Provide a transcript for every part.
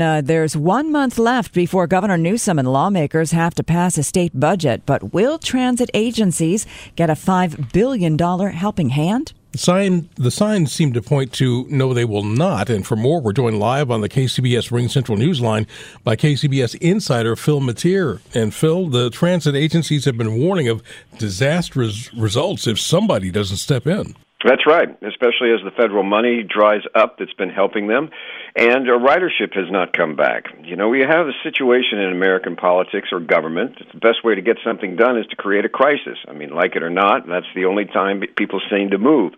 Uh, there's one month left before Governor Newsom and lawmakers have to pass a state budget, but will transit agencies get a $5 billion helping hand? Sign, the signs seem to point to no, they will not. And for more, we're joined live on the KCBS Ring Central Newsline by KCBS insider Phil Matier. And Phil, the transit agencies have been warning of disastrous results if somebody doesn't step in. That's right, especially as the federal money dries up that's been helping them, and our ridership has not come back. You know, we have a situation in American politics or government. The best way to get something done is to create a crisis. I mean, like it or not, that's the only time people seem to move.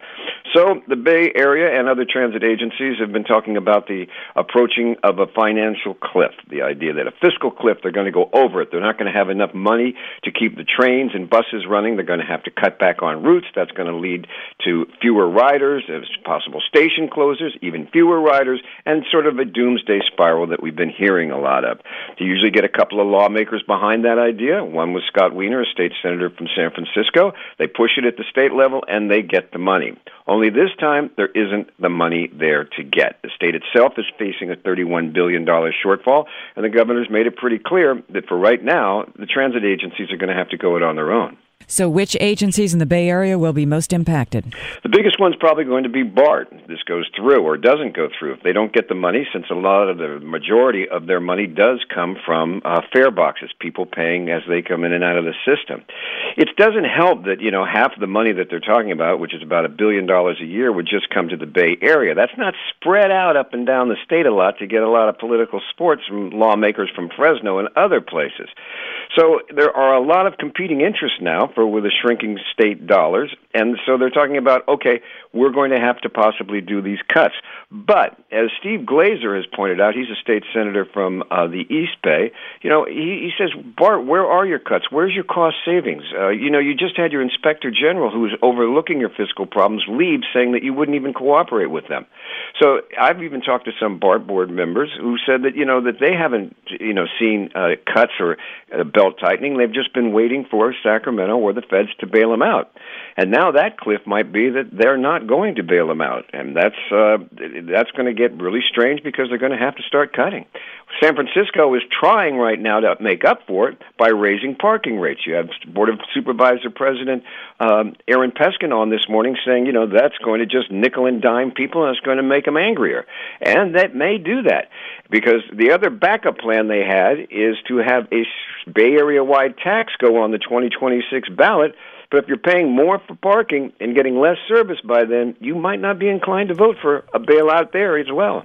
So the Bay Area and other transit agencies have been talking about the approaching of a financial cliff, the idea that a fiscal cliff, they're going to go over it. They're not going to have enough money to keep the trains and buses running. They're going to have to cut back on routes. That's going to lead to fewer riders, possible station closures, even fewer riders, and sort of a doomsday spiral that we've been hearing a lot of. You usually get a couple of lawmakers behind that idea. One was Scott Wiener, a state senator from San Francisco. They push it at the state level and they get the money. Only this time, there isn't the money there to get. The state itself is facing a $31 billion shortfall, and the governor's made it pretty clear that for right now, the transit agencies are going to have to go it on their own. So, which agencies in the Bay Area will be most impacted? The biggest one's probably going to be BART. This goes through or doesn't go through. If they don't get the money, since a lot of the majority of their money does come from uh, fare boxes, people paying as they come in and out of the system. It doesn't help that you know half the money that they're talking about, which is about a billion dollars a year, would just come to the Bay Area. That's not spread out up and down the state a lot to get a lot of political sports from lawmakers from Fresno and other places. So there are a lot of competing interests now for with the shrinking state dollars, and so they're talking about okay, we're going to have to possibly do these cuts. But as Steve Glazer has pointed out, he's a state senator from uh, the East Bay. You know, he, he says, BART, where are your cuts? Where's your cost savings? Uh, you know, you just had your inspector general, who was overlooking your fiscal problems, leave, saying that you wouldn't even cooperate with them. So I've even talked to some board members who said that you know that they haven't you know seen uh, cuts or uh, belt tightening. They've just been waiting for Sacramento or the feds to bail them out. And now that cliff might be that they're not going to bail them out, and that's uh, that's going to get really strange because they're going to have to start cutting. San Francisco is trying right now to make up for it by raising parking rates. You have Board of Supervisor President um, Aaron Peskin on this morning saying, you know, that's going to just nickel and dime people, and it's going to make them angrier, and that may do that because the other backup plan they had is to have a Bay Area wide tax go on the 2026 ballot but if you're paying more for parking and getting less service by then, you might not be inclined to vote for a bailout there as well.